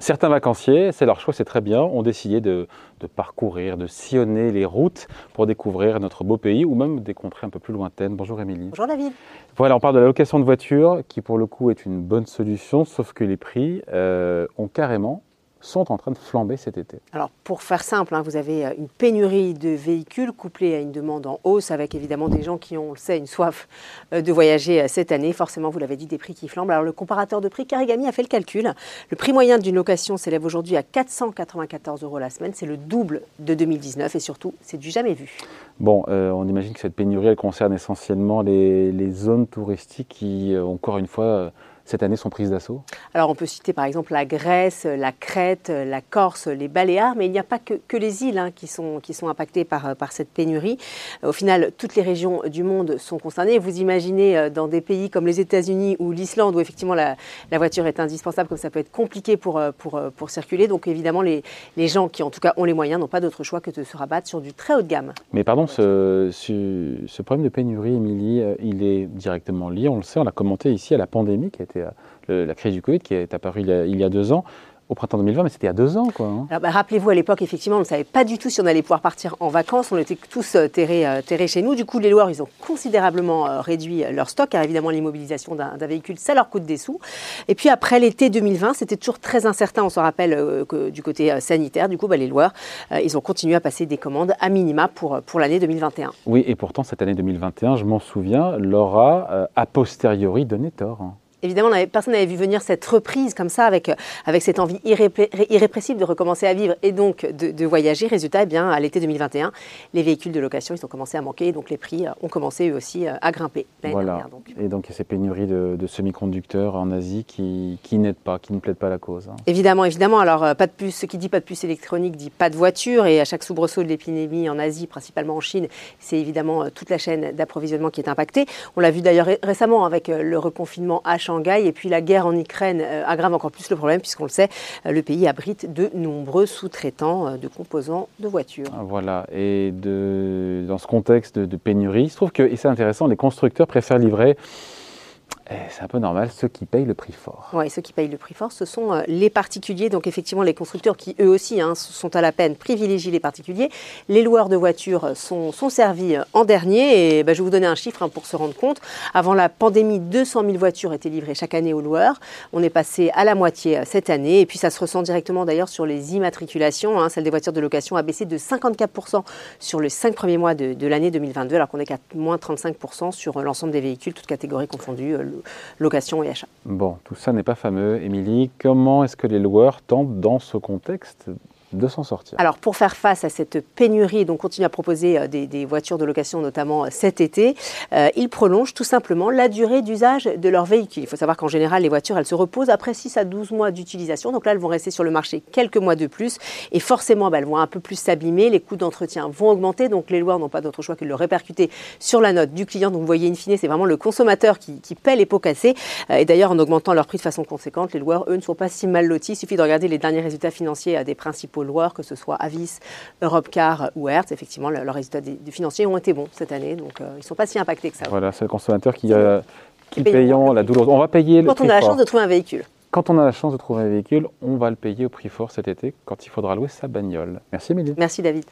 certains vacanciers, c'est leur choix, c'est très bien, ont décidé de, parcourir, de sillonner les routes pour découvrir notre beau pays ou même des contrées un peu plus lointaines. Bonjour Émilie. Bonjour David. Voilà, on parle de la location de voitures qui pour le coup est une bonne solution, sauf que les prix euh, ont carrément sont en train de flamber cet été. Alors pour faire simple, hein, vous avez euh, une pénurie de véhicules couplée à une demande en hausse avec évidemment des gens qui ont, on le sait, une soif euh, de voyager euh, cette année. Forcément, vous l'avez dit, des prix qui flambent. Alors le comparateur de prix, Carigami a fait le calcul. Le prix moyen d'une location s'élève aujourd'hui à 494 euros la semaine. C'est le double de 2019 et surtout, c'est du jamais vu. Bon, on imagine que cette pénurie, elle concerne essentiellement les, les zones touristiques qui, encore une fois, cette année sont prises d'assaut Alors on peut citer par exemple la Grèce, la Crète, la Corse, les Baléares, mais il n'y a pas que, les îles hein, qui, sont, qui sont impactées par, par cette pénurie. Au final, toutes les régions du monde sont concernées. Vous imaginez euh, dans des pays comme les États-Unis ou l'Islande, où effectivement la, voiture est indispensable, comme ça peut être compliqué pour, euh, pour, euh, pour circuler. Donc évidemment, les, les, gens qui en tout cas ont les moyens n'ont pas d'autre choix que de se rabattre sur du très haut de gamme. Mais pardon, ce, ce, problème de pénurie, Émilie, il est directement lié, on le sait, on l'a commenté ici, à la pandémie qui a été la crise du Covid qui est apparue il y a deux ans au printemps 2020, mais c'était il y a deux ans. Quoi, hein. bah, Rappelez-vous, à l'époque, effectivement, on ne savait pas du tout si on allait pouvoir partir en vacances. On était tous euh, terrés, euh, terrés, chez nous. Du coup, les loueurs, ils ont considérablement euh, réduit leur stock, car évidemment, l'immobilisation d'un véhicule, ça leur coûte des sous. Et puis après l'été 2020, c'était toujours très incertain. On se rappelle que du côté sanitaire, du coup, bah, les loueurs, ils ont continué à passer des commandes à minima pour, pour l'année 2021. Oui, et pourtant, cette année 2021, je m'en souviens, leur a a posteriori donné tort. Hein. Évidemment, personne n'avait vu venir cette reprise comme ça, avec, avec cette envie irrépressible de recommencer à vivre et donc de, voyager. Résultat, eh bien, à l'été 2021, les véhicules de location ils ont commencé à manquer et donc les prix euh, ont commencé eux aussi euh, à grimper. Voilà. Et donc il y a ces pénuries de, semi-conducteurs en Asie qui, qui n'aident pas, qui ne plaident pas la cause. Hein. Évidemment, évidemment. Alors, euh, pas de puce, ce qui dit pas de puce électronique dit pas de voiture et à chaque soubresaut de l'épidémie en Asie, principalement en Chine, c'est évidemment toute la chaîne d'approvisionnement qui est impactée. On l'a vu d'ailleurs récemment avec le reconfinement H et puis la guerre en Ukraine euh, aggrave encore plus le problème, puisqu'on le sait, euh, le pays abrite de nombreux sous-traitants euh, de composants de voitures. Ah, voilà. Et dans ce contexte de, de pénurie, il se trouve que, et c'est intéressant, les constructeurs préfèrent livrer c'est un peu normal, ceux qui payent le prix fort. Oui, ceux qui payent le prix fort, ce sont euh, les particuliers. Donc effectivement, les constructeurs qui, eux aussi, hein, sont à la peine, privilégient les particuliers. Les loueurs de voitures sont, sont servis euh, en dernier. Et bah, je vais vous donner un chiffre hein, pour se rendre compte. Avant la pandémie, 200 000 voitures étaient livrées chaque année aux loueurs. On est passé à la moitié euh, cette année. Et puis ça se ressent directement d'ailleurs sur les immatriculations. Hein. Celle des voitures de location a baissé de 54% sur les 5 premiers mois de, de l'année 2022, alors qu'on est qu'à moins 35% sur l'ensemble des véhicules, toutes catégories confondues location et achat. Bon, tout ça n'est pas fameux. Émilie, comment est-ce que les loueurs tentent dans ce contexte de s'en sortir. Alors pour faire face à cette pénurie, donc continue à proposer euh, des, voitures de location notamment euh, cet été, euh, ils prolongent tout simplement la durée d'usage de leur véhicule. Il faut savoir qu'en général les voitures elles se reposent après 6 à 12 mois d'utilisation, donc là elles vont rester sur le marché quelques mois de plus et forcément bah, elles vont un peu plus s'abîmer, les coûts d'entretien vont augmenter, donc les loueurs n'ont pas d'autre choix que de le répercuter sur la note du client. Donc vous voyez in fine c'est vraiment le consommateur qui, qui paie les pots cassés et d'ailleurs en augmentant leur prix de façon conséquente, les loueurs eux ne sont pas si mal lotis, il suffit de regarder les derniers résultats financiers des principaux loueurs, que ce soit Avis, Europcar ou Hertz, effectivement, leurs résultats financiers ont été bons cette année, donc euh, ils ne sont pas si impactés que ça. Voilà, c'est le consommateur qui, euh, qui, payant la douleur. On va payer Quand on a la chance de trouver un véhicule. Quand on a la chance de trouver un véhicule, on va le payer au prix fort cet été, quand il faudra louer sa bagnole. Merci Émilie. Merci David.